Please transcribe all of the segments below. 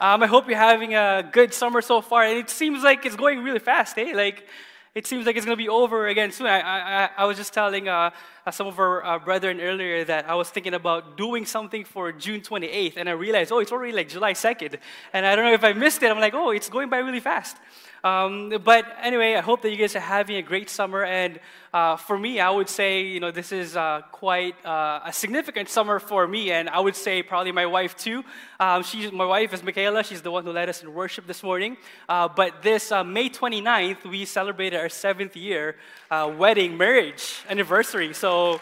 Um, I hope you're having a good summer so far. And it seems like it's going really fast, eh? Like, it seems like it's going to be over again soon. I, I, I was just telling uh, uh, some of our uh, brethren earlier that I was thinking about doing something for June 28th, and I realized, oh, it's already like July 2nd. And I don't know if I missed it. I'm like, oh, it's going by really fast. Um, but anyway, I hope that you guys are having a great summer. And uh, for me, I would say, you know, this is uh, quite uh, a significant summer for me, and I would say probably my wife too. Um, she's, my wife is Michaela. She's the one who led us in worship this morning. Uh, but this uh, May 29th, we celebrated our seventh year uh, wedding, marriage anniversary. So,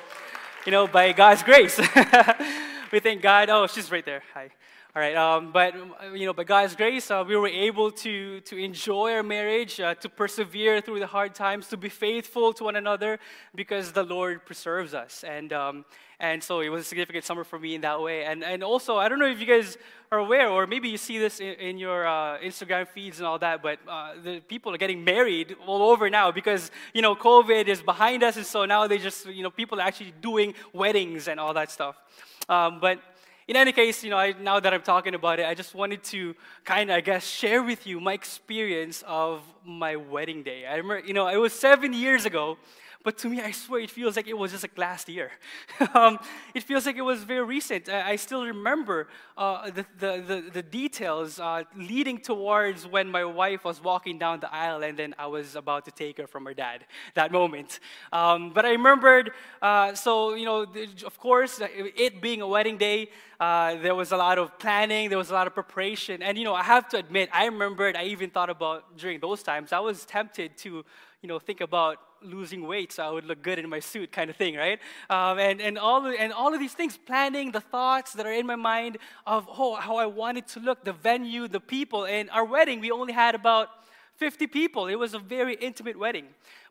you know, by God's grace, we thank God. Oh, she's right there. Hi. All right, um, but you know, by God's grace, uh, we were able to to enjoy our marriage, uh, to persevere through the hard times, to be faithful to one another, because the Lord preserves us. And um, and so it was a significant summer for me in that way. And and also, I don't know if you guys are aware, or maybe you see this in, in your uh, Instagram feeds and all that, but uh, the people are getting married all over now because you know COVID is behind us, and so now they just you know people are actually doing weddings and all that stuff. Um, but in any case, you know, I, now that I'm talking about it, I just wanted to kind of, I guess, share with you my experience of my wedding day. I remember, you know, it was seven years ago, but to me, I swear it feels like it was just like last year. um, it feels like it was very recent. I, I still remember uh, the, the, the, the, details uh, leading towards when my wife was walking down the aisle and then I was about to take her from her dad, that moment. Um, but I remembered, uh, so, you know, of course, it being a wedding day, uh, there was a lot of planning, there was a lot of preparation. And, you know, I have to admit, I remembered, I even thought about during those times, I was tempted to, you know, think about losing weight so I would look good in my suit, kind of thing, right? Um, and, and, all and all of these things, planning the thoughts that are in my mind of oh, how I wanted to look, the venue, the people. And our wedding, we only had about 50 people. It was a very intimate wedding.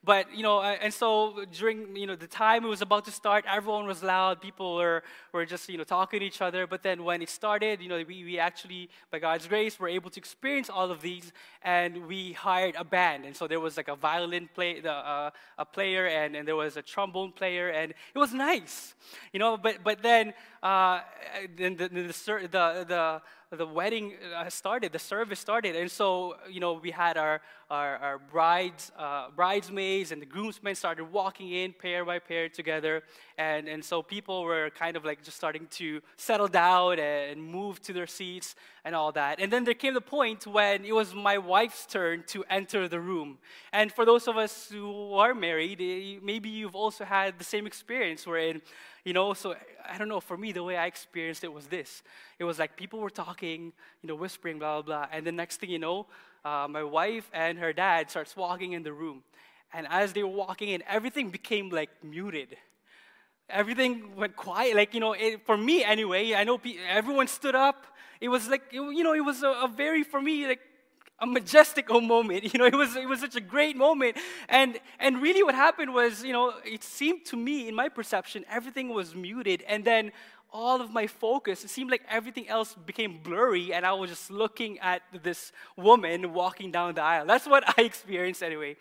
But, you know, and so during, you know, the time it was about to start, everyone was loud. People were, were just, you know, talking to each other. But then when it started, you know, we, we actually, by God's grace, were able to experience all of these. And we hired a band. And so there was like a violin play, the, uh, a player, and, and there was a trombone player. And it was nice, you know. But, but then, uh, then the, the, the, the the wedding uh, started, the service started. And so, you know, we had our, our, our brides, uh, bridesmaids and the groomsmen started walking in pair by pair together. And, and so people were kind of like just starting to settle down and move to their seats and all that. And then there came the point when it was my wife's turn to enter the room. And for those of us who are married, eh, maybe you've also had the same experience wherein you know, so I don't know, for me, the way I experienced it was this. It was like people were talking, you know, whispering, blah, blah, blah. And the next thing you know, uh, my wife and her dad starts walking in the room. And as they were walking in, everything became like muted. Everything went quiet. Like, you know, it, for me anyway, I know pe- everyone stood up. It was like, it, you know, it was a, a very, for me, like, a majestical moment. You know, it was, it was such a great moment. And, and really what happened was, you know, it seemed to me, in my perception, everything was muted. And then all of my focus, it seemed like everything else became blurry. And I was just looking at this woman walking down the aisle. That's what I experienced anyway.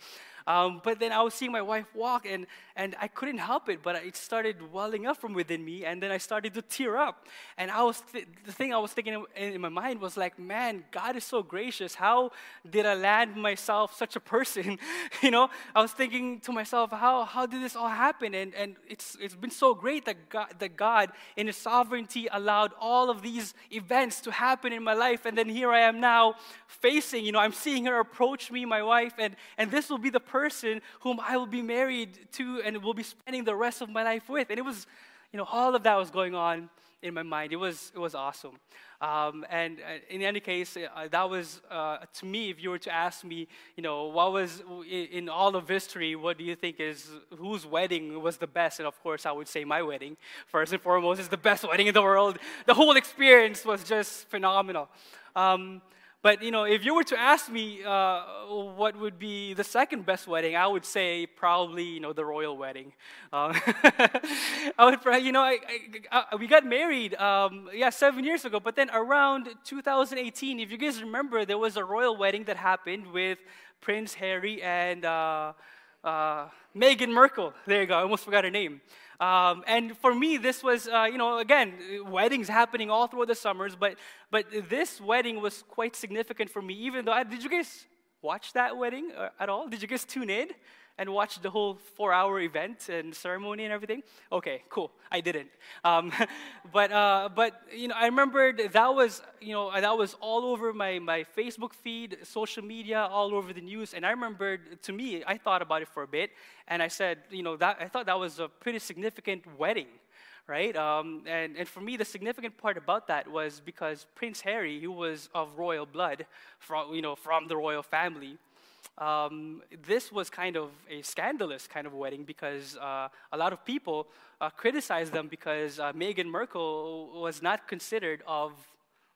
Um, but then I was seeing my wife walk, and, and I couldn't help it, but it started welling up from within me, and then I started to tear up. And I was th- the thing I was thinking in, in, my mind was like, man, God is so gracious. How did I land myself such a person? you know, I was thinking to myself, how, how did this all happen? And, and it's, it's been so great that God, that God, in His sovereignty, allowed all of these events to happen in my life. And then here I am now facing, you know, I'm seeing her approach me, my wife, and, and this will be the person whom I will be married to and will be spending the rest of my life with. And it was, you know, all of that was going on in my mind. It was, it was awesome. Um, and uh, in any case, uh, that was, uh, to me, if you were to ask me, you know, what was, in, in, all of history, what do you think is, whose wedding was the best? And of course, I would say my wedding, first and foremost, is the best wedding in the world. The whole experience was just phenomenal. Um, but you know, if you were to ask me uh, what would be the second best wedding, I would say probably you know the royal wedding. Uh, I would, you know, I, I, I, we got married, um, yeah, seven years ago. But then around 2018, if you guys remember, there was a royal wedding that happened with Prince Harry and uh, uh Meghan Markle. There you go. I almost forgot her name. Um, and for me, this was, uh, you know, again, weddings happening all through the summers, but, but this wedding was quite significant for me, even though, I, did you guys watch that wedding uh, at all? Did you guys tune in? And watch the whole four hour event and ceremony and everything? Okay, cool. I didn't. Um, but, uh, but, you know, I remember that was, you know, that was all over my, my Facebook feed, social media, all over the news. And I remember, to me, I thought about it for a bit. And I said, you know, that, I thought that was a pretty significant wedding right? Um, and, and for me, the significant part about that was because Prince Harry, who was of royal blood, from, you know, from the royal family, um, this was kind of a scandalous kind of wedding because uh, a lot of people uh, criticized them because uh, Meghan Markle was not considered of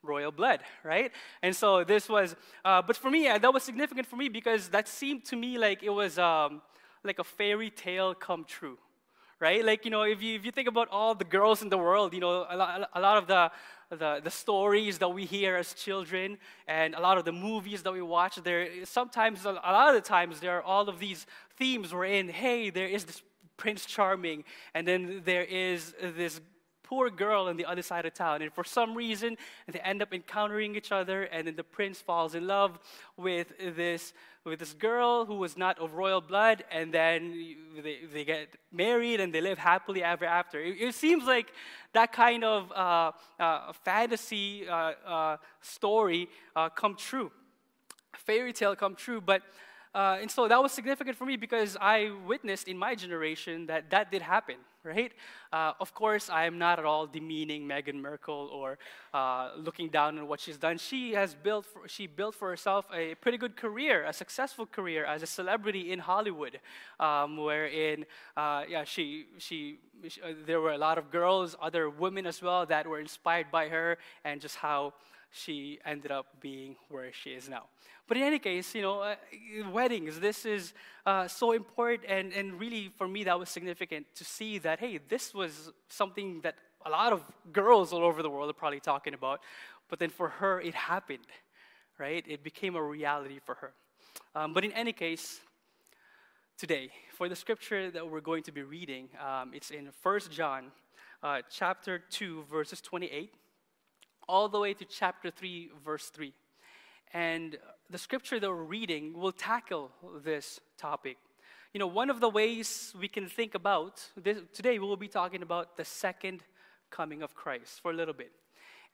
royal blood, right? And so this was, uh, but for me, that was significant for me because that seemed to me like it was um, like a fairy tale come true right? Like, you know, if you, if you think about all the girls in the world, you know, a lot, a lot of the, the, the stories that we hear as children and a lot of the movies that we watch, there sometimes, a lot of the times, there are all of these themes we're in. hey, there is this Prince Charming, and then there is this poor girl on the other side of town. And for some reason, they end up encountering each other, and then the prince falls in love with this, with this girl who was not of royal blood, and then they, they get married and they live happily ever after. It, it seems like that kind of uh, uh, fantasy uh, uh story uh, come true, fairy tale come true, but uh, and so that was significant for me because I witnessed in my generation that that did happen, right? Uh, of course, I am not at all demeaning Meghan Markle or uh, looking down on what she's done. She has built, for, she built for herself a pretty good career, a successful career as a celebrity in Hollywood, um, wherein, uh, yeah, she, she, she uh, there were a lot of girls, other women as well, that were inspired by her and just how she ended up being where she is now. But in any case, you know, uh, weddings, this is uh, so important. And, and really, for me, that was significant to see that, hey, this was something that a lot of girls all over the world are probably talking about. But then for her, it happened, right? It became a reality for her. Um, but in any case, today, for the scripture that we're going to be reading, um, it's in 1 John uh, chapter 2, verses 28 all the way to chapter 3, verse 3. And the scripture that we're reading will tackle this topic. You know, one of the ways we can think about this, today, we will be talking about the second coming of Christ for a little bit.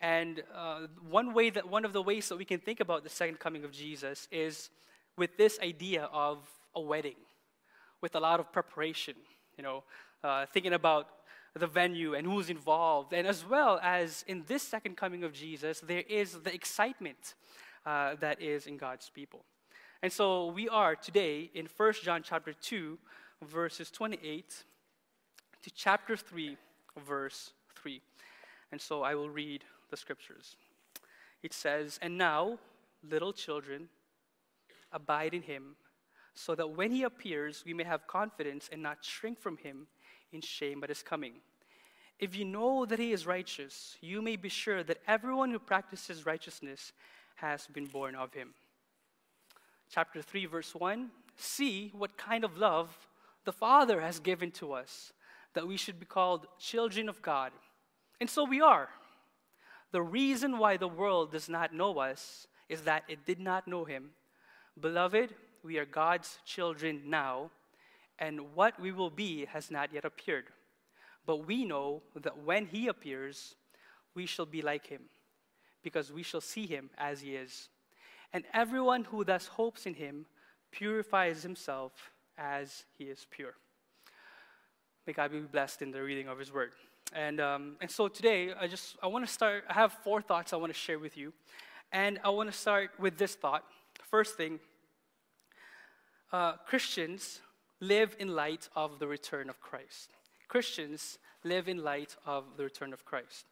And uh, one way that one of the ways that we can think about the second coming of Jesus is with this idea of a wedding, with a lot of preparation. You know, uh, thinking about the venue and who's involved. And as well as in this second coming of Jesus, there is the excitement uh, that is in God's people. And so we are today in 1 John chapter 2, verses 28 to chapter 3, verse 3. And so I will read the scriptures. It says, And now, little children, abide in him, so that when he appears, we may have confidence and not shrink from him in shame at his coming. If you know that he is righteous, you may be sure that everyone who practices righteousness has been born of him. Chapter 3, verse 1 See what kind of love the Father has given to us, that we should be called children of God. And so we are. The reason why the world does not know us is that it did not know him. Beloved, we are God's children now and what we will be has not yet appeared. But we know that when he appears, we shall be like him, because we shall see him as he is. And everyone who thus hopes in him purifies himself as he is pure. May God be blessed in the reading of his word. And, um, and so today, I just I want to start. I have four thoughts I want to share with you, and I want to start with this thought. First thing, uh, Christians live in light of the return of Christ. Christians live in light of the return of Christ.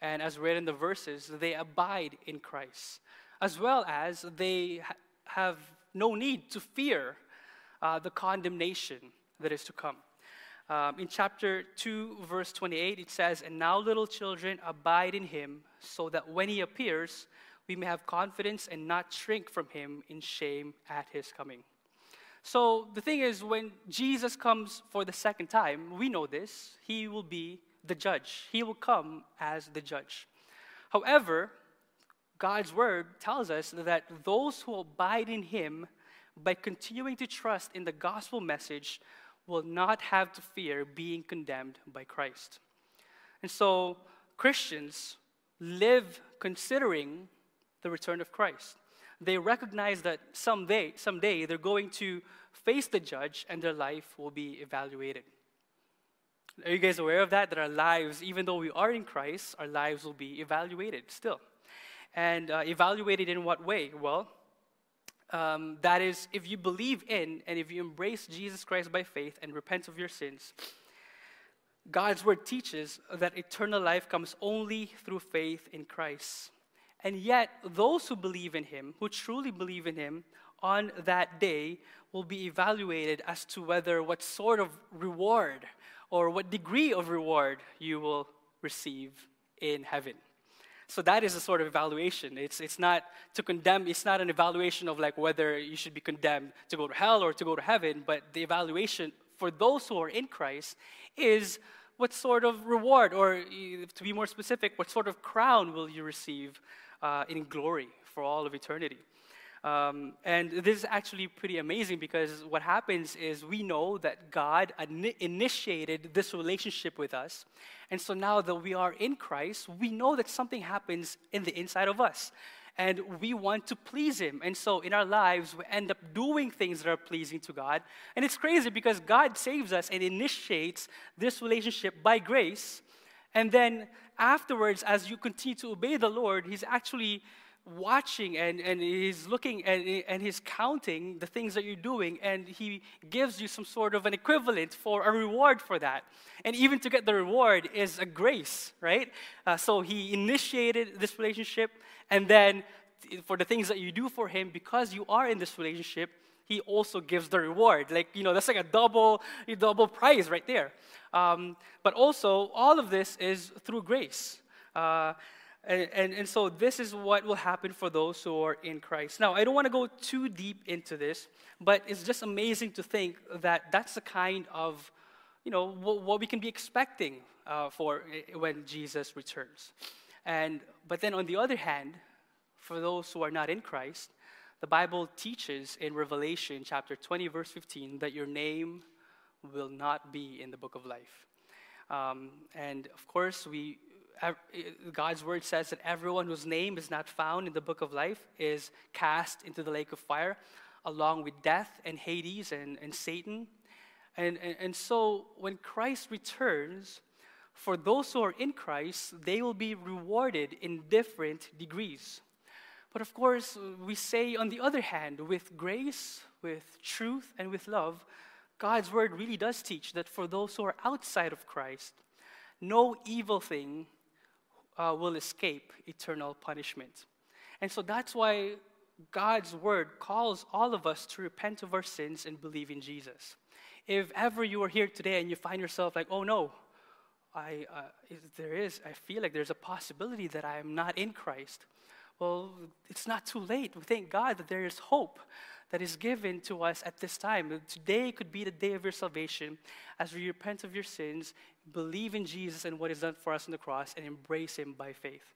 And as read in the verses, they abide in Christ, as well as they ha- have no need to fear uh, the condemnation that is to come. Um, in chapter 2, verse 28, it says, And now, little children, abide in him, so that when he appears, we may have confidence and not shrink from him in shame at his coming. So the thing is, when Jesus comes for the second time, we know this, he will be the judge. He will come as the judge. However, God's word tells us that those who abide in him by continuing to trust in the gospel message will not have to fear being condemned by Christ. And so, Christians live considering the return of Christ. They recognize that someday, someday they're going to face the judge and their life will be evaluated. Are you guys aware of that? That our lives, even though we are in Christ, our lives will be evaluated still. And uh, evaluated in what way? Well, um, that is, if you believe in and if you embrace Jesus Christ by faith and repent of your sins, God's word teaches that eternal life comes only through faith in Christ. And yet, those who believe in Him, who truly believe in Him, on that day will be evaluated as to whether what sort of reward or what degree of reward you will receive in heaven. So that is a sort of evaluation. It's, it's not to condemn, it's not an evaluation of like whether you should be condemned to go to hell or to go to heaven, but the evaluation for those who are in Christ is what sort of reward, or to be more specific, what sort of crown will you receive uh, in glory for all of eternity? Um, and this is actually pretty amazing because what happens is we know that God initiated this relationship with us. And so now that we are in Christ, we know that something happens in the inside of us. And we want to please Him. And so in our lives, we end up doing things that are pleasing to God. And it's crazy because God saves us and initiates this relationship by grace. And then afterwards, as you continue to obey the Lord, He's actually watching and, and he's looking and, and he's counting the things that you're doing and he gives you some sort of an equivalent for a reward for that. And even to get the reward is a grace right? Uh, so he initiated this relationship and then for the things that you do for him because you are in this relationship he also gives the reward. Like you know that's like a double a double prize right there. Um, but also all of this is through grace. Uh, and, and, and, so this is what will happen for those who are in Christ. Now, I don't want to go too deep into this, but it's just amazing to think that that's the kind of, you know, what, what we can be expecting uh, for eh, when Jesus returns. And, but then on the other hand, for those who are not in Christ, the Bible teaches in Revelation chapter 20, verse 15, that your name will not be in the book of life. Um, and of course, we Eh, God's word says that everyone whose name is not found in the book of life is cast into the lake of fire, along with death and Hades and, and Satan. And, and, and so when Christ returns, for those who are in Christ, they will be rewarded in different degrees. But of course, we say on the other hand, with grace, with truth, and with love, God's word really does teach that for those who are outside of Christ, no evil thing uh, will escape eternal punishment. And so that's why God's word calls all of us to repent of our sins and believe in Jesus. If ever you are here today and you find yourself like, oh no, I, uh, there is, I feel like there's a possibility that I am not in Christ. Well, it's not too late. We thank God that there is hope that is given to us at this time. Today could be the day of your salvation as we repent of your sins, believe in Jesus and what is done for us on the cross, and embrace Him by faith.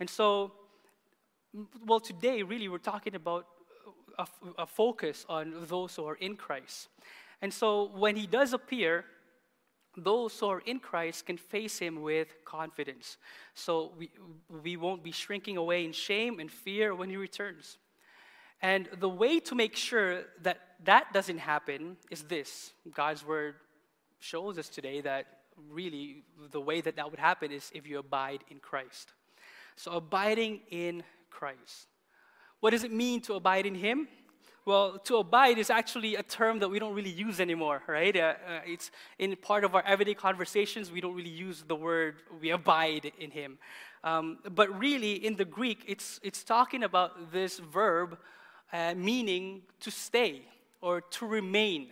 And so, well, today really we're talking about a, a focus on those who are in Christ. And so when He does appear, those who are in Christ can face him with confidence. So we, we won't be shrinking away in shame and fear when he returns. And the way to make sure that that doesn't happen is this God's word shows us today that really the way that that would happen is if you abide in Christ. So, abiding in Christ. What does it mean to abide in Him? Well, to abide is actually a term that we don't really use anymore, right? Uh, uh, it's in part of our everyday conversations, we don't really use the word we abide in Him. Um, but really, in the Greek, it's, it's talking about this verb uh, meaning to stay or to remain.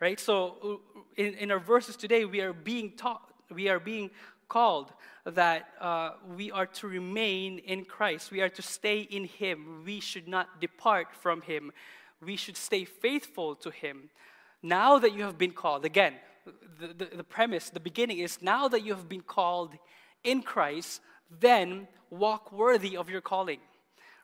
Right? So uh, in, in our verses today, we are being taught, we are being called that uh, we are to remain in Christ. We are to stay in Him. We should not depart from Him. we should stay faithful to Him. Now that you have been called, again, the, the, the premise, the beginning is now that you have been called in Christ, then walk worthy of your calling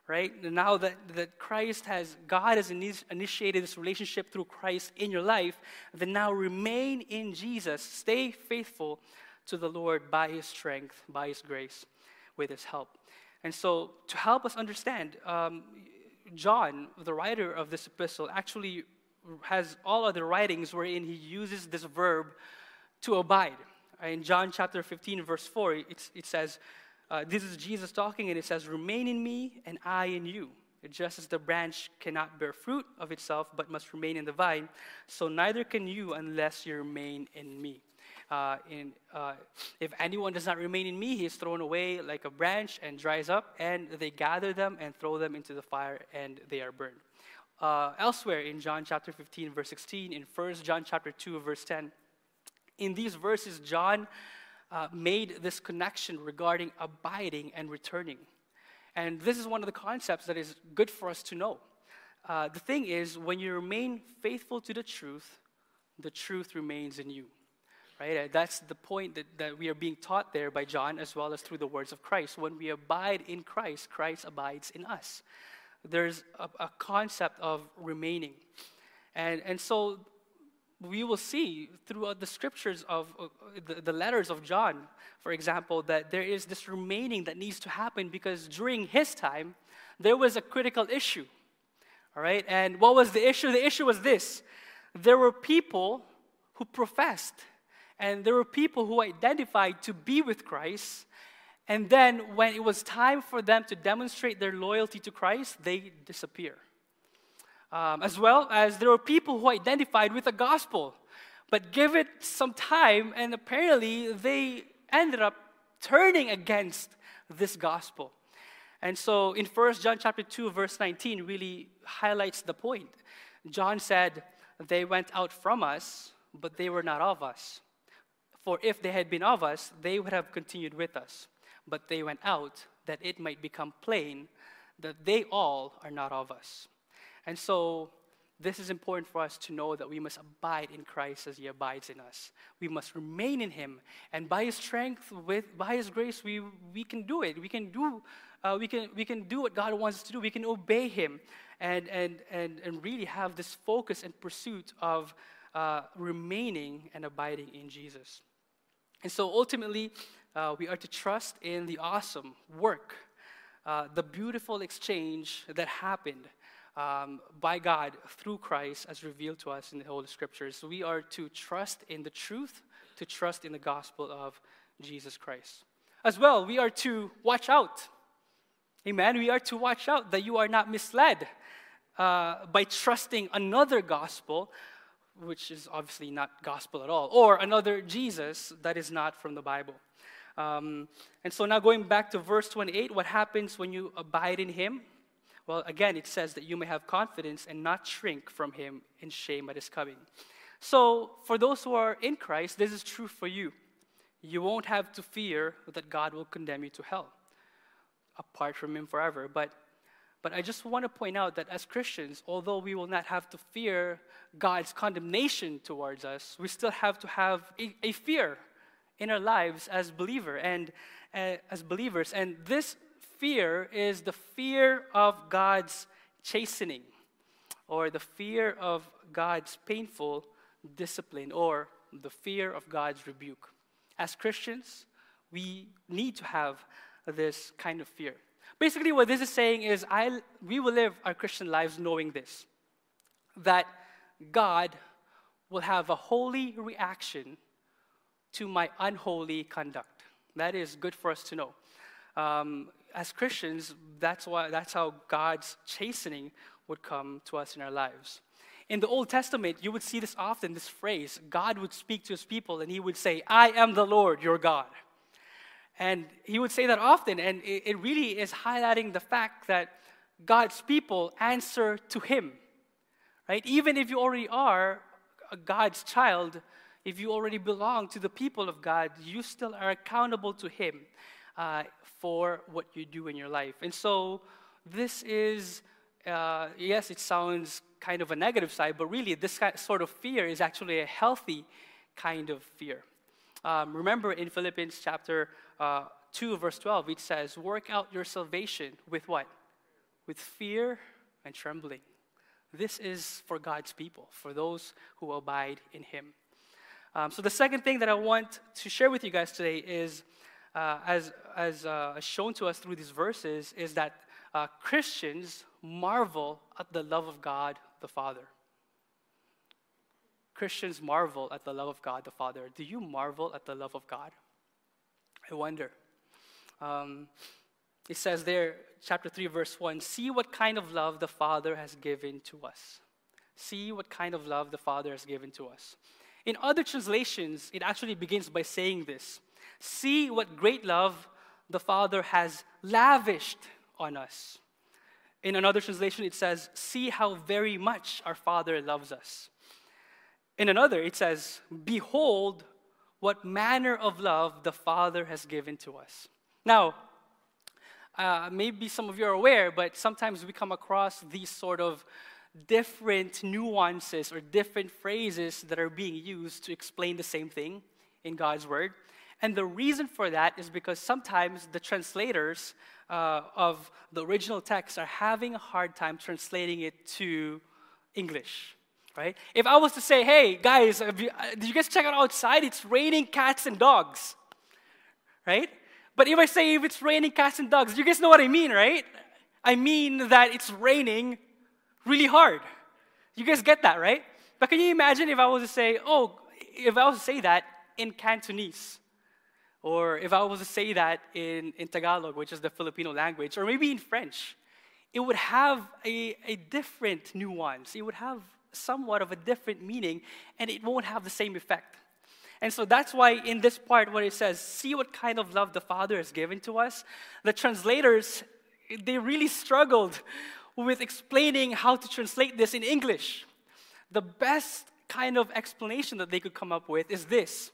right? Now that, that Christ has, God has initiated this relationship through Christ in your life, then now remain in Jesus. Stay faithful to the Lord by His strength, by His grace, with His help. And so, to help us understand, um, John, the writer of this epistle, actually has all other writings wherein he uses this verb to abide. In John chapter 15, verse 4, it, it says, uh, this is Jesus talking, and it says, Remain in me, and I in you. Just as the branch cannot bear fruit of itself, but must remain in the vine, so neither can you unless you remain in me. Uh, in, uh, if anyone does not remain in me, he is thrown away like a branch and dries up, and they gather them and throw them into the fire, and they are burned. Uh, elsewhere in John chapter 15, verse 16, in 1 John chapter 2, verse 10, in these verses, John uh, made this connection regarding abiding and returning. And this is one of the concepts that is good for us to know. Uh, the thing is, when you remain faithful to the truth, the truth remains in you. Right? Uh, that's the point that, that we are being taught there by John as well as through the words of Christ. When we abide in Christ, Christ abides in us. There's a, a concept of remaining. And, and so we will see throughout the scriptures of uh, the, the, letters of John, for example, that there is this remaining that needs to happen because during his time, there was a critical issue. All right? And what was the issue? The issue was this there were people who professed, and there were people who identified to be with Christ. And then, when it was time for them to demonstrate their loyalty to Christ, they disappear. Um, as well as there were people who identified with the gospel, but give it some time, and apparently they ended up turning against this gospel. And so in 1 John chapter 2, verse 19, really highlights the point. John said, They went out from us, but they were not of us. For if they had been of us, they would have continued with us. But they went out, that it might become plain that they all are not of us. And so, this is important for us to know that we must abide in Christ as He abides in us. We must remain in Him, and by His strength, with by His grace, we we can do it. We can do. Uh, we, can, we can do what God wants us to do. We can obey Him and, and, and, and really have this focus and pursuit of uh, remaining and abiding in Jesus. And so ultimately, uh, we are to trust in the awesome work, uh, the beautiful exchange that happened um, by God through Christ as revealed to us in the Holy Scriptures. We are to trust in the truth, to trust in the gospel of Jesus Christ. As well, we are to watch out. Amen. We are to watch out that you are not misled uh, by trusting another gospel, which is obviously not gospel at all, or another Jesus that is not from the Bible. Um, and so now going back to verse 28, what happens when you abide in Him? Well, again, it says that you may have confidence and not shrink from him in shame at his coming. So, for those who are in Christ, this is true for you. You won't have to fear that God will condemn you to hell apart from him forever. But, but I just want to point out that as Christians, although we will not have to fear God's condemnation towards us, we still have to have a, a fear in our lives as believer and uh, as believers. And this fear is the fear of God's chastening, or the fear of God's painful discipline, or the fear of God's rebuke. As Christians, we need to have this kind of fear. Basically, what this is saying is I, we will live our Christian lives knowing this that God will have a holy reaction to my unholy conduct. That is good for us to know. Um, as Christians, that's, why, that's how God's chastening would come to us in our lives. In the Old Testament, you would see this often, this phrase God would speak to his people and he would say, I am the Lord your God. And he would say that often, and it, really is highlighting the fact that God's people answer to him. Right? Even if you already are God's child, if you already belong to the people of God, you still are accountable to him uh, for what you do in your life. And so, this is uh, yes, it sounds kind of a negative side, but really, this kind, sort of fear is actually a healthy kind of fear. Um, remember in Philippians chapter uh, 2, verse 12, it says, Work out your salvation with what? With fear and trembling. This is for God's people, for those who abide in Him. Um, so, the second thing that I want to share with you guys today is, uh, as, as uh, shown to us through these verses, is that uh, Christians marvel at the love of God the Father. Christians marvel at the love of God the Father. Do you marvel at the love of God? I wonder. Um, it says there, chapter 3, verse 1 See what kind of love the Father has given to us. See what kind of love the Father has given to us. In other translations, it actually begins by saying this See what great love the Father has lavished on us. In another translation, it says, See how very much our Father loves us. In another, it says, Behold what manner of love the Father has given to us. Now, uh, maybe some of you are aware, but sometimes we come across these sort of different nuances or different phrases that are being used to explain the same thing in God's Word. And the reason for that is because sometimes the translators uh, of the original text are having a hard time translating it to English, right? If I was to say, hey, guys, you, uh, did you guys check out outside? It's raining cats and dogs, right? But if I say if it's raining cats and dogs, you guys know what I mean, right? I mean that it's raining really hard. You guys get that, right? But can you imagine if I was to say, oh, if I was to say that in Cantonese? Or if I was to say that in, in Tagalog, which is the Filipino language, or maybe in French, it would have a, a different nuance. It would have somewhat of a different meaning, and it won't have the same effect. And so that's why in this part where it says, see what kind of love the Father has given to us, the translators, they really struggled with explaining how to translate this in English. The best kind of explanation that they could come up with is this.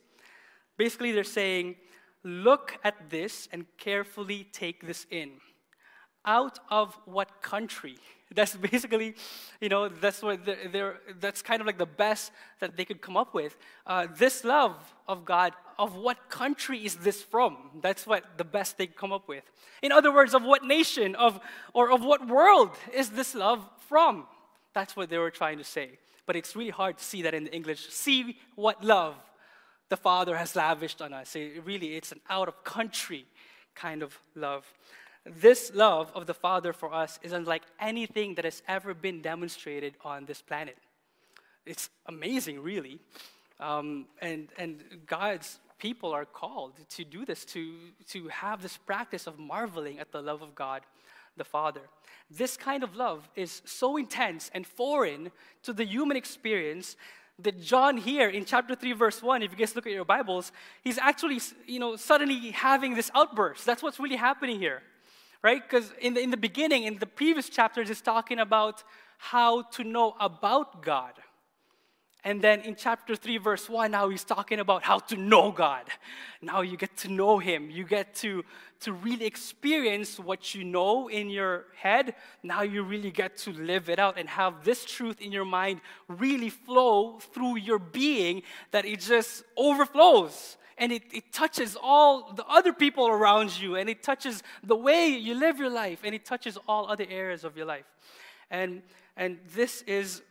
Basically, they're saying, look at this and carefully take this in. Out of what country? That's basically, you know, that's what they're, they're, that's kind of like the best that they could come up with. Uh, this love of God, of what country is this from? That's what the best they come up with. In other words, of what nation, of or of what world is this love from? That's what they were trying to say. But it's really hard to see that in the English. See what love the Father has lavished on us. It really, it's an out of country kind of love. This love of the Father for us is unlike anything that has ever been demonstrated on this planet. It's amazing, really. Um, and, and God's people are called to do this, to, to have this practice of marveling at the love of God the Father. This kind of love is so intense and foreign to the human experience that John here in chapter 3, verse 1, if you guys look at your Bibles, he's actually, you know, suddenly having this outburst. That's what's really happening here right? Because in the, in the beginning, in the previous chapters, it's talking about how to know about God. And then in chapter 3, verse 1, now he's talking about how to know God. Now you get to know Him. You get to, to really experience what you know in your head. Now you really get to live it out and have this truth in your mind really flow through your being that it just overflows and it, it touches all the other people around you, and it touches the way you live your life, and it touches all other areas of your life. And, and this is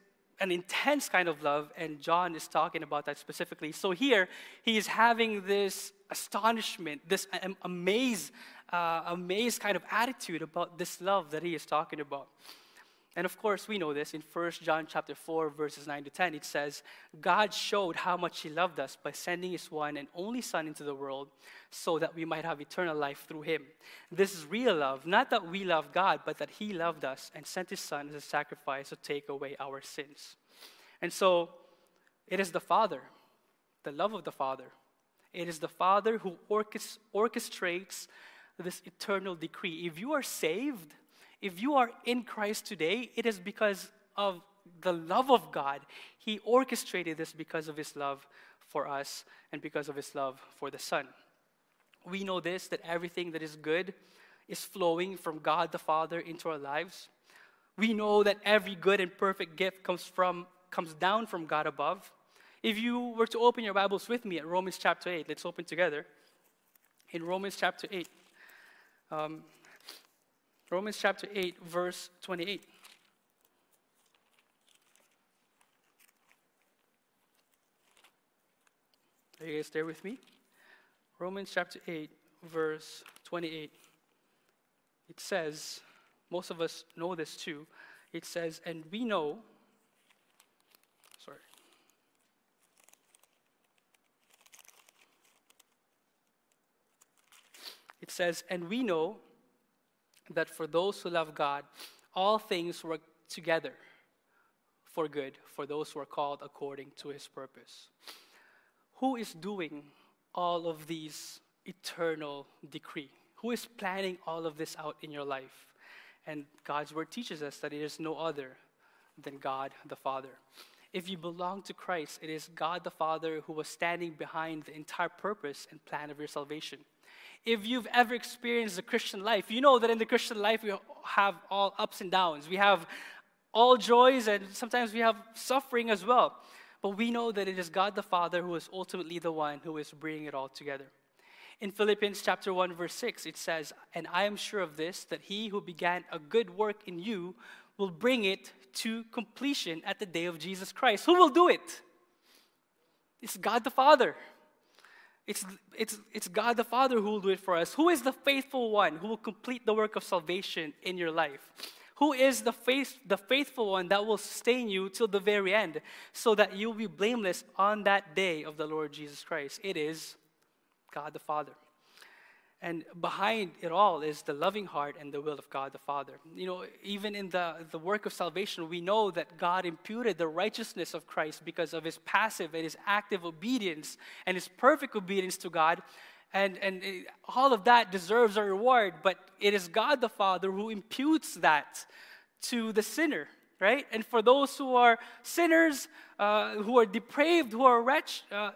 an intense kind of love, and John is talking about that specifically. So here, he is having this astonishment, this amaze, uh, amaze kind of attitude about this love that he is talking about. And of course, we know this in 1 John chapter 4 verses 9 to 10 it says, God showed how much he loved us by sending his one and only son into the world so that we might have eternal life through him. This is real love, not that we love God, but that he loved us and sent his son as a sacrifice to take away our sins. And so, it is the Father, the love of the Father. It is the Father who orchestrates this eternal decree. If you are saved, if you are in Christ today, it is because of the love of God. He orchestrated this because of His love for us and because of His love for the Son. We know this that everything that is good is flowing from God the Father into our lives. We know that every good and perfect gift comes, from, comes down from God above. If you were to open your Bibles with me at Romans chapter 8, let's open together. In Romans chapter 8, um, Romans chapter 8, verse 28. Are you guys there with me? Romans chapter 8, verse 28. It says, most of us know this too. It says, and we know, sorry. It says, and we know that for those who love God, all things work together for good for those who are called according to his purpose. Who is doing all of these eternal decree? Who is planning all of this out in your life? And God's word teaches us that it is no other than God the Father. If you belong to Christ, it is God the Father who was standing behind the entire purpose and plan of your salvation. If you've ever experienced the Christian life, you know that in the Christian life we have all ups and downs. We have all joys and sometimes we have suffering as well. But we know that it is God the Father who is ultimately the one who is bringing it all together. In Philippians chapter 1 verse 6 it says, "And I am sure of this that he who began a good work in you will bring it to completion at the day of Jesus Christ." Who will do it? It's God the Father. It's, it's, it's God the Father who will do it for us. Who is the faithful one who will complete the work of salvation in your life? Who is the, faith, the faithful one that will sustain you till the very end so that you'll be blameless on that day of the Lord Jesus Christ? It is God the Father. And behind it all is the loving heart and the will of God the Father. You know, even in the, the work of salvation, we know that God imputed the righteousness of Christ because of his passive and his active obedience and his perfect obedience to God. And, and it, all of that deserves a reward, but it is God the Father who imputes that to the sinner right? And for those who are sinners, uh, who are depraved, who are wretched, uh,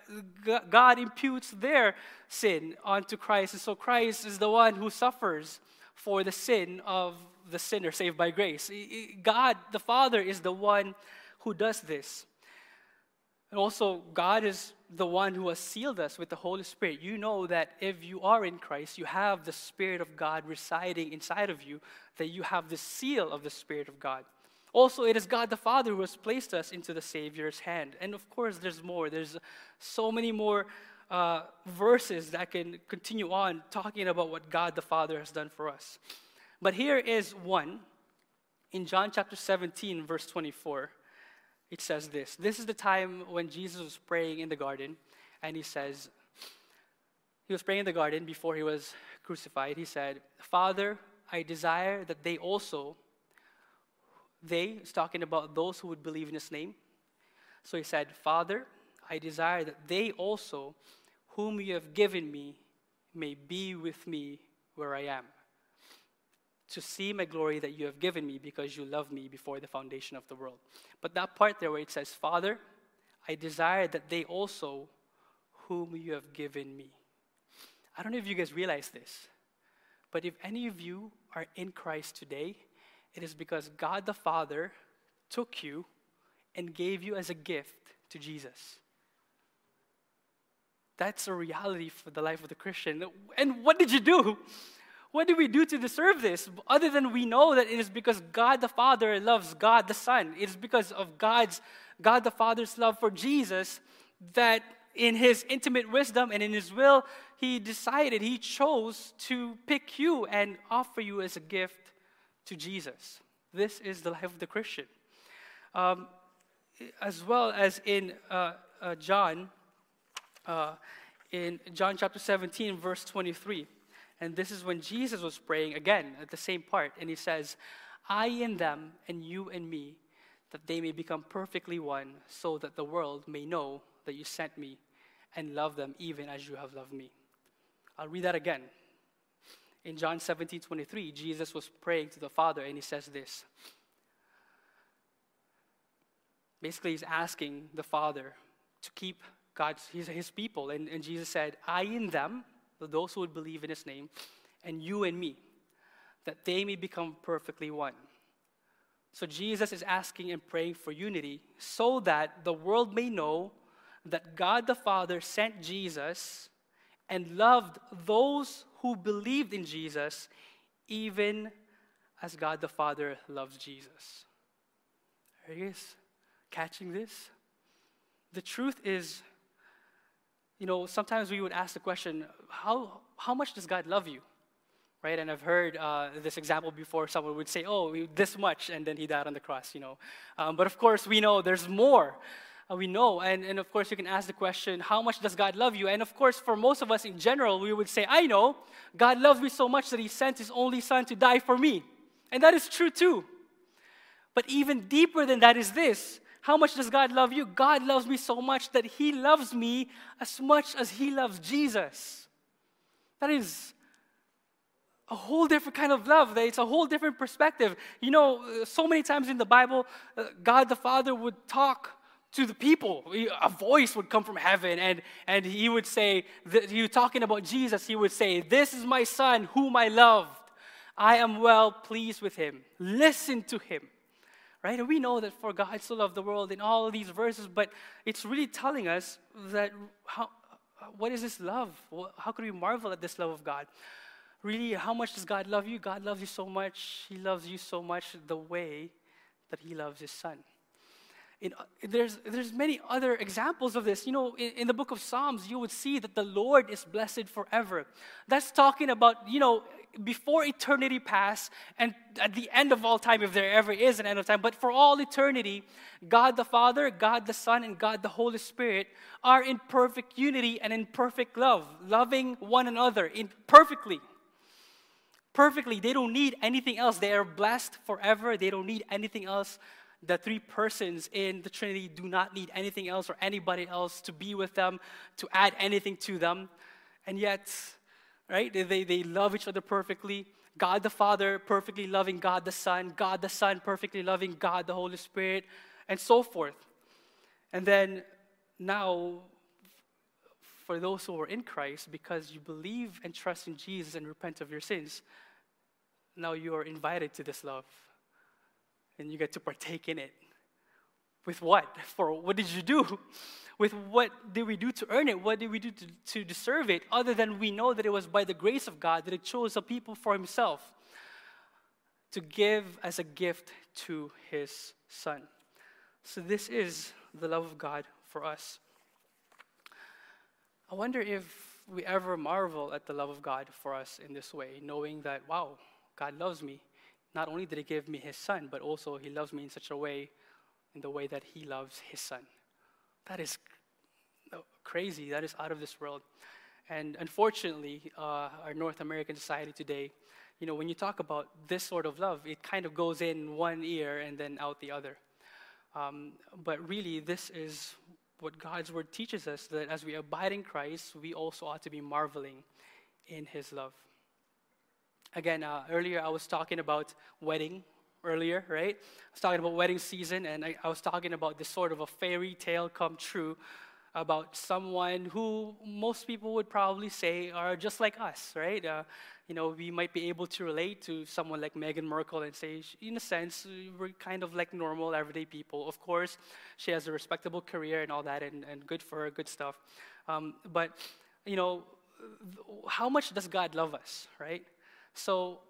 God imputes their sin onto Christ. And so Christ is the one who suffers for the sin of the sinner saved by grace. God, the Father, is the one who does this. And also, God is the one who has sealed us with the Holy Spirit. You know that if you are in Christ, you have the Spirit of God residing inside of you, that you have the seal of the Spirit of God. Also, it is God the Father who has placed us into the Savior's hand. And of course, there's more. There's so many more uh, verses that can continue on talking about what God the Father has done for us. But here is one in John chapter 17, verse 24. It says this This is the time when Jesus was praying in the garden, and he says, He was praying in the garden before he was crucified. He said, Father, I desire that they also they is talking about those who would believe in his name. So he said, Father, I desire that they also, whom you have given me, may be with me where I am, to see my glory that you have given me because you loved me before the foundation of the world. But that part there where it says, Father, I desire that they also, whom you have given me. I don't know if you guys realize this, but if any of you are in Christ today, it is because God the Father took you and gave you as a gift to Jesus. That's a reality for the life of the Christian. And what did you do? What did we do to deserve this? Other than we know that it is because God the Father loves God the Son. It is because of God's God the Father's love for Jesus that in his intimate wisdom and in his will, he decided, he chose to pick you and offer you as a gift to Jesus. This is the life of the Christian. Um, as well as in uh, uh, John, uh, in John chapter 17, verse 23. And this is when Jesus was praying again at the same part. And he says, I in them and you in me, that they may become perfectly one, so that the world may know that you sent me and love them even as you have loved me. I'll read that again in John 17 23, Jesus was praying to the Father and he says this. Basically, he's asking the Father to keep God's his, his people. And, and Jesus said, I in them, those who would believe in his name, and you and me, that they may become perfectly one. So Jesus is asking and praying for unity so that the world may know that God the Father sent Jesus and loved those who believed in Jesus, even as God the Father loves Jesus. Are you guys catching this? The truth is, you know, sometimes we would ask the question, how, how much does God love you? Right? And I've heard uh, this example before. Someone would say, oh, this much, and then he died on the cross, you know. Um, but of course, we know there's more. Uh, we know. And, and of course, you can ask the question, how much does God love you? And of course, for most of us in general, we would say, I know. God loves me so much that he sent his only son to die for me. And that is true too. But even deeper than that is this how much does God love you? God loves me so much that He loves me as much as He loves Jesus. That is a whole different kind of love. It's a whole different perspective. You know, so many times in the Bible, uh, God the Father would talk to the people. A voice would come from heaven, and, and he would say, he talking about Jesus, he would say, This is my son whom I loved. I am well pleased with him. Listen to him right? And we know that for God so loved the world in all these verses, but it's really telling us that how, what is this love? How could we marvel at this love of God? Really, how much does God love you? God loves you so much. He loves you so much the way that He loves His Son. In, there's, there's many other examples of this. You know, in, in the book of Psalms, you would see that the Lord is blessed forever. That's talking about, you know, before eternity pass and at the end of all time, if there ever is an end of time, but for all eternity, God the Father, God the Son, and God the Holy Spirit are in perfect unity and in perfect love, loving one another in perfectly. Perfectly. They don't need anything else. They are blessed forever. They don't need anything else. The three persons in the Trinity do not need anything else or anybody else to be with them, to add anything to them. And yet, right? They, they, love each other perfectly. God the Father perfectly loving God the Son, God the Son perfectly loving God the Holy Spirit, and so forth. And then now, for those who are in Christ, because you believe and trust in Jesus and repent of your sins, now you are invited to this love. And you get to partake in it. With what? For what did you do? with what did we do to earn it? What did we do to, to deserve it? Other than we know that it was by the grace of God that He chose a people for Himself to give as a gift to His Son. So, this is the love of God for us. I wonder if we ever marvel at the love of God for us in this way, knowing that, wow, God loves me. Not only did He give me His Son, but also He loves me in such a way, in the way that He loves His Son. That is crazy. That is out of this world. And unfortunately, uh, our North American society today, you know, when you talk about this sort of love, it kind of goes in one ear and then out the other. Um, but really, this is what God's word teaches us that as we abide in Christ, we also ought to be marveling in his love. Again, uh, earlier I was talking about wedding earlier, right? I was talking about wedding season, and I, I was talking about this sort of a fairy tale come true about someone who most people would probably say are just like us, right? Uh, you know, we might be able to relate to someone like Meghan Markle and say, in a sense, we're kind of like normal, everyday people. Of course, she has a respectable career and all that, and, and good for her, good stuff. Um, but, you know, how much does God love us, right? So,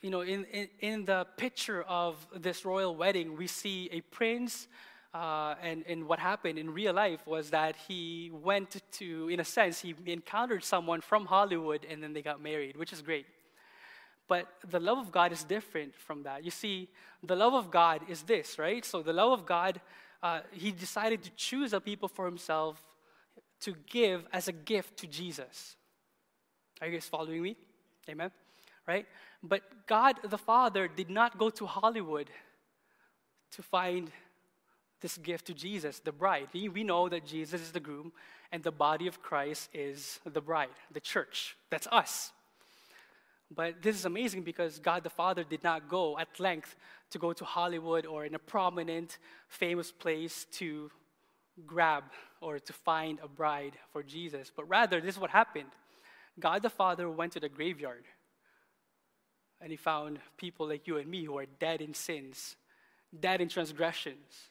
you know, in, in, in the picture of this royal wedding, we see a prince uh, and, and what happened in real life was that he went to, in a sense, he encountered someone from Hollywood and then they got married, which is great. But the love of God is different from that. You see, the love of God is this, right? So the love of God, uh, he decided to choose a people for himself to give as a gift to Jesus. Are you guys following me? Amen? Right? But God the Father did not go to Hollywood to find this gift to Jesus, the bride. We know that Jesus is the groom and the body of Christ is the bride, the church. That's us. But this is amazing because God the Father did not go at length to go to Hollywood or in a prominent, famous place to grab or to find a bride for Jesus. But rather, this is what happened God the Father went to the graveyard and he found people like you and me who are dead in sins dead in transgressions.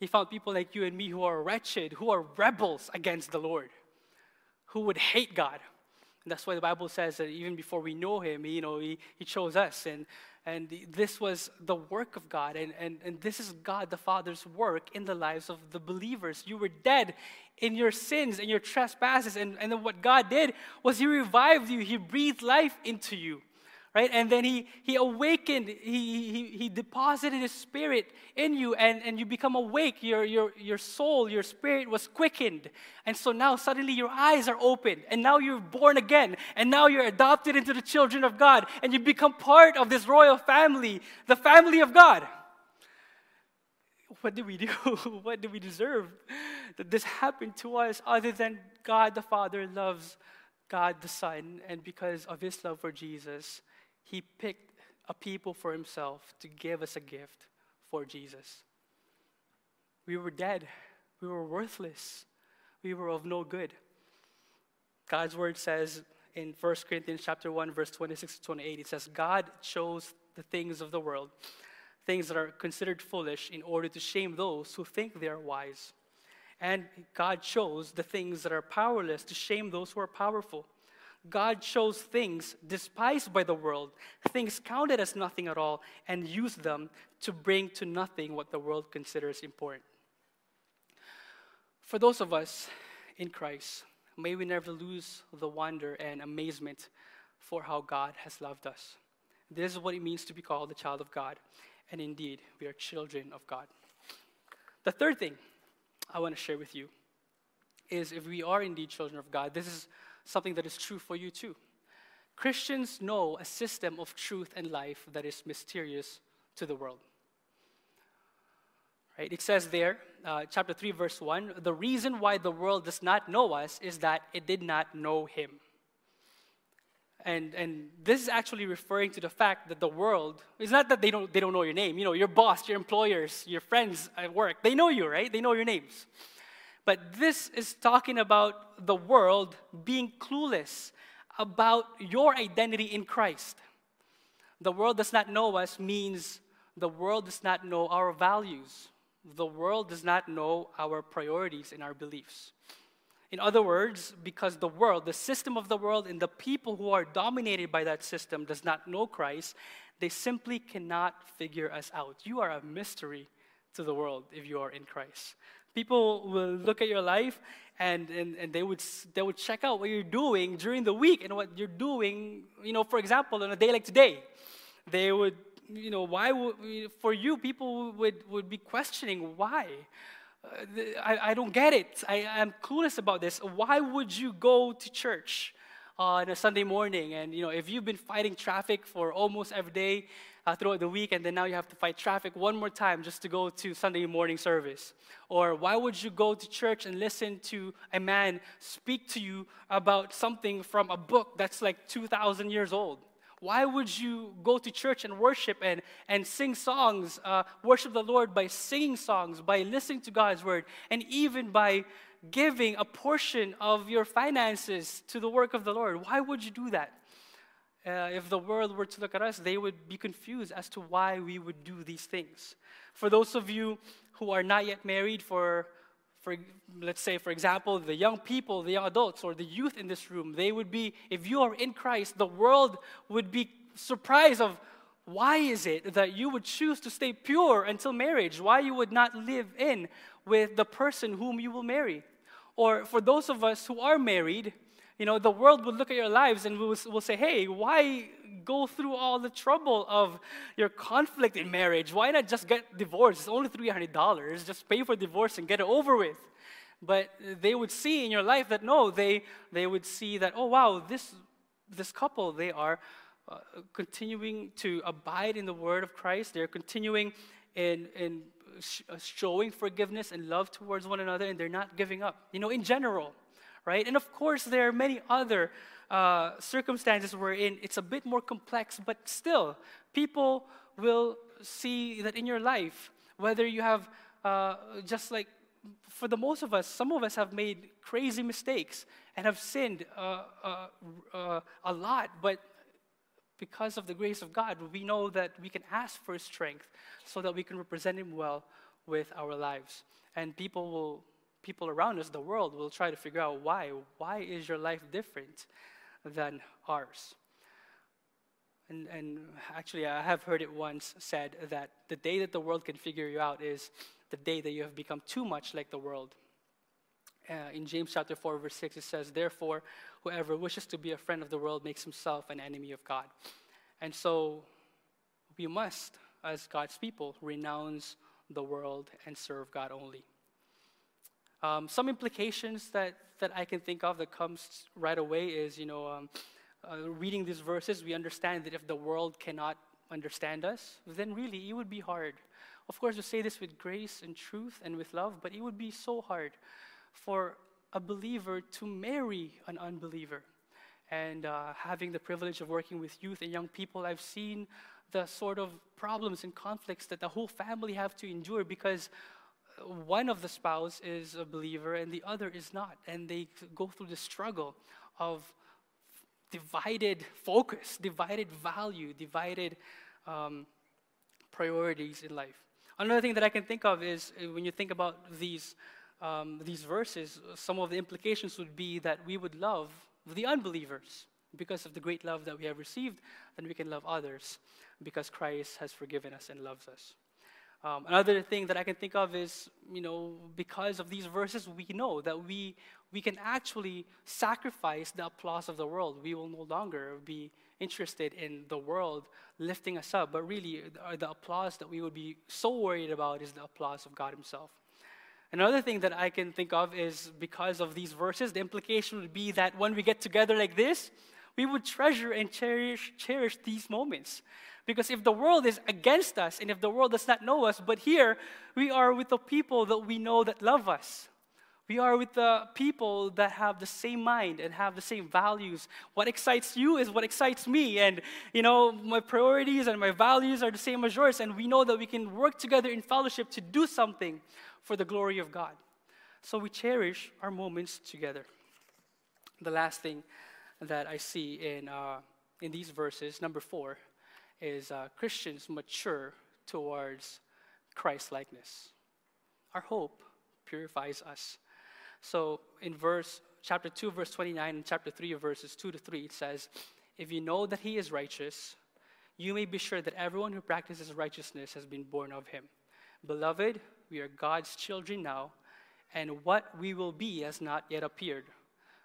He found people like you and me who are wretched, who are rebels against the Lord, who would hate God. And that's why the Bible says that even before we know Him, you know, He, he chose us. And, and this was the work of God. And, and, and this is God the Father's work in the lives of the believers. You were dead in your sins and your trespasses. And, and then what God did was He revived you, He breathed life into you right? And then he, he awakened, he, he, he deposited his spirit in you, and, and you become awake. Your, your, your soul, your spirit was quickened. And so now suddenly your eyes are open, and now you're born again, and now you're adopted into the children of God, and you become part of this royal family, the family of God. What did we do? what did we deserve that this happened to us other than God the Father loves God the Son, and because of his love for Jesus, he picked a people for himself to give us a gift for Jesus. We were dead. We were worthless. We were of no good. God's word says in 1 Corinthians chapter 1 verse 26 to 28 it says God chose the things of the world things that are considered foolish in order to shame those who think they are wise. And God chose the things that are powerless to shame those who are powerful. God chose things despised by the world, things counted as nothing at all, and used them to bring to nothing what the world considers important. For those of us in Christ, may we never lose the wonder and amazement for how God has loved us. This is what it means to be called a child of God, and indeed, we are children of God. The third thing I want to share with you is if we are indeed children of God, this is something that is true for you too. Christians know a system of truth and life that is mysterious to the world. Right? It says there, uh, chapter 3, verse 1 the reason why the world does not know us is that it did not know him. And, and this is actually referring to the fact that the world, it's not that they don't, they don't know your name. You know, your boss, your employers, your friends at work, they know you, right? They know your names. But this is talking about the world being clueless about your identity in Christ. The world does not know us means the world does not know our values. The world does not know our priorities and our beliefs. In other words, because the world, the system of the world, and the people who are dominated by that system does not know Christ, they simply cannot figure us out. You are a mystery to the world if you are in Christ. People will look at your life and, and, and they, would, they would check out what you're doing during the week and what you're doing, you know, for example, on a day like today. They would, you know, why would, for you, people would, would be questioning why. Uh, I, I don't get it. I, I'm clueless about this. Why would you go to church on a Sunday morning? And, you know, if you've been fighting traffic for almost every day, uh, throughout the week, and then now you have to fight traffic one more time just to go to Sunday morning service? Or why would you go to church and listen to a man speak to you about something from a book that's like 2,000 years old? Why would you go to church and worship and, and sing songs, uh, worship the Lord by singing songs, by listening to God's word, and even by giving a portion of your finances to the work of the Lord? Why would you do that? uh, if the world were to look at us, they would be confused as to why we would do these things. For those of you who are not yet married, for, for let's say, for example, the young people, the young adults, or the youth in this room, they would be, if you are in Christ, the world would be surprised of why is it that you would choose to stay pure until marriage? Why you would not live in with the person whom you will marry? Or for those of us who are married, you know, the world would look at your lives and will, will say, hey, why go through all the trouble of your conflict in marriage? Why not just get divorced? It's only $300. Just pay for divorce and get it over with. But they would see in your life that no, they, they would see that, oh, wow, this, this couple, they are uh, continuing to abide in the word of Christ. They're continuing in, in sh- showing forgiveness and love towards one another, and they're not giving up. You know, in general, right? And of course, there are many other uh, circumstances wherein it's a bit more complex, but still, people will see that in your life, whether you have uh, just like for the most of us, some of us have made crazy mistakes and have sinned uh, uh, uh a lot, but because of the grace of God, we know that we can ask for strength so that we can represent Him well with our lives. And people will, people around us, the world, will try to figure out why. Why is your life different than ours? And, and actually, I have heard it once said that the day that the world can figure you out is the day that you have become too much like the world. Uh, in James chapter 4, verse 6, it says, Therefore, whoever wishes to be a friend of the world makes himself an enemy of God. And so we must, as God's people, renounce the world and serve God only. Um, some implications that, that I can think of that comes right away is, you know, um, uh, reading these verses, we understand that if the world cannot understand us, then really it would be hard. Of course, we say this with grace and truth and with love, but it would be so hard for a believer to marry an unbeliever. And uh, having the privilege of working with youth and young people, I've seen the sort of problems and conflicts that the whole family have to endure because one of the spouse is a believer and the other is not. And they go through the struggle of divided focus, divided value, divided um, priorities in life. Another thing that I can think of is uh, when you think about these, um, these verses, some of the implications would be that we would love the unbelievers because of the great love that we have received, then we can love others because Christ has forgiven us and loves us. Um, another thing that I can think of is, you know, because of these verses, we know that we, we can actually sacrifice the applause of the world. We will no longer be interested in the world lifting us up, but really uh, the applause that we would be so worried about is the applause of God Himself. Another thing that I can think of is because of these verses, the implication would be that when we get together like this, we would treasure and cherish, cherish these moments. Because if the world is against us and if the world does not know us, but here we are with the people that we know that love us. We are with the people that have the same mind and have the same values. What excites you is what excites me. And, you know, my priorities and my values are the same as yours. And we know that we can work together in fellowship to do something for the glory of God. So we cherish our moments together. The last thing that I see in, uh, in these verses, number four, is uh, Christians mature towards Christ likeness. Our hope purifies us. So in verse chapter 2 verse 29 and chapter 3 verses 2 to 3 it says, "If you know that he is righteous, you may be sure that everyone who practices righteousness has been born of him. Beloved, we are God's children now, and what we will be has not yet appeared.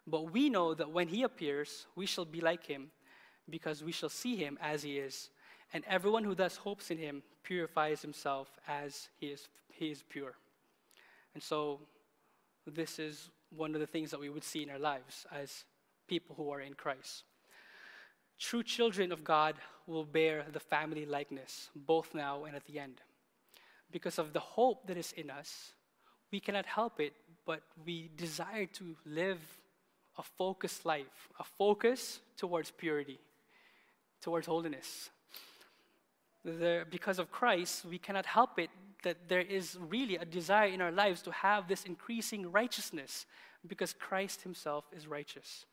But we know that when he appears, we shall be like him, because we shall see him as he is." And everyone who thus hopes in him purifies himself as he is, he is pure. And so, this is one of the things that we would see in our lives as people who are in Christ. True children of God will bear the family likeness, both now and at the end. Because of the hope that is in us, we cannot help it, but we desire to live a focused life, a focus towards purity, towards holiness there, because of Christ, we cannot help it that there is really a desire in our lives to have this increasing righteousness because Christ himself is righteous.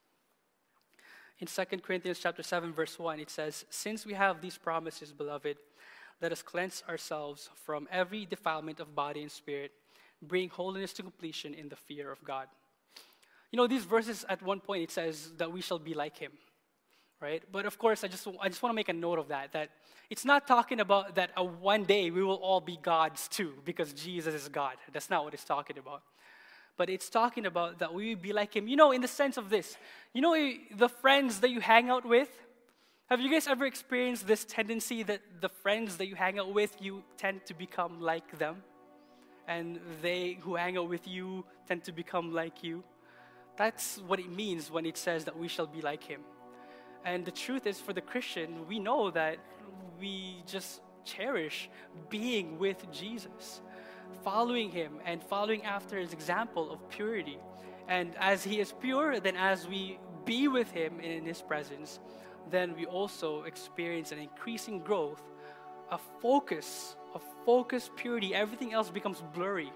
In 2 Corinthians chapter 7 verse 1 it says, "Since we have these promises, beloved, let us cleanse ourselves from every defilement of body and spirit, bring holiness to completion in the fear of God." You know, these verses at one point it says that we shall be like him right? But of course, I just, I just want to make a note of that, that it's not talking about that uh, one day we will all be gods too, because Jesus is God. That's not what it's talking about. But it's talking about that we will be like him. You know, in the sense of this, you know, the friends that you hang out with, have you guys ever experienced this tendency that the friends that you hang out with, you tend to become like them? And they who hang out with you tend to become like you? That's what it means when it says that we shall be like him. And the truth is, for the Christian, we know that we just cherish being with Jesus, following him and following after his example of purity. And as he is pure, then as we be with him in his presence, then we also experience an increasing growth, a focus, a focus purity. Everything else becomes blurry.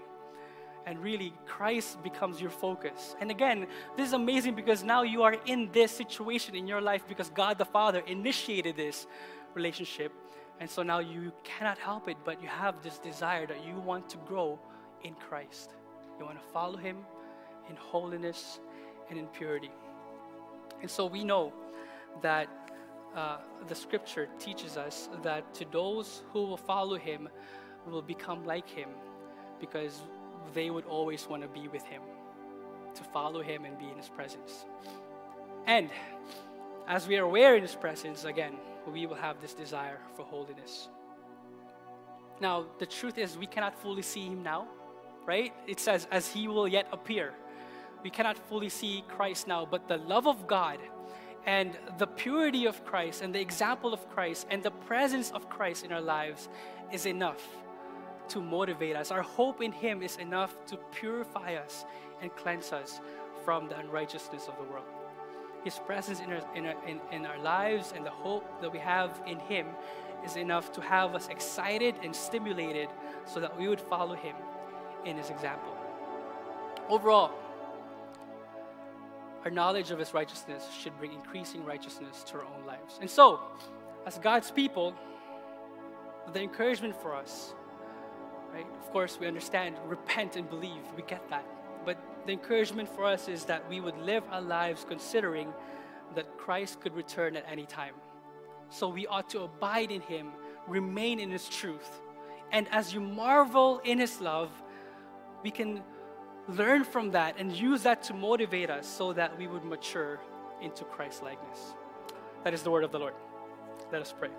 and really Christ becomes your focus. And again, this is amazing because now you are in this situation in your life because God the Father initiated this relationship. And so now you cannot help it, but you have this desire that you want to grow in Christ. You want to follow Him in holiness and in purity. And so we know that uh, the scripture teaches us that to those who will follow Him will become like Him because they would always want to be with Him, to follow Him and be in His presence. And as we are aware in His presence, again, we will have this desire for holiness. Now, the truth is, we cannot fully see Him now, right? It says, as He will yet appear. We cannot fully see Christ now, but the love of God and the purity of Christ and the example of Christ and the presence of Christ in our lives is enough to motivate us. Our hope in Him is enough to purify us and cleanse us from the unrighteousness of the world. His presence in our, in, our, in, in our lives and the hope that we have in Him is enough to have us excited and stimulated so that we would follow Him in His example. Overall, our knowledge of His righteousness should bring increasing righteousness to our own lives. And so, as God's people, the encouragement for us, right? Of course, we understand repent and believe. We get that. But the encouragement for us is that we would live our lives considering that Christ could return at any time. So we ought to abide in Him, remain in His truth. And as you marvel in His love, we can learn from that and use that to motivate us so that we would mature into Christ likeness. That is the word of the Lord. Let us pray.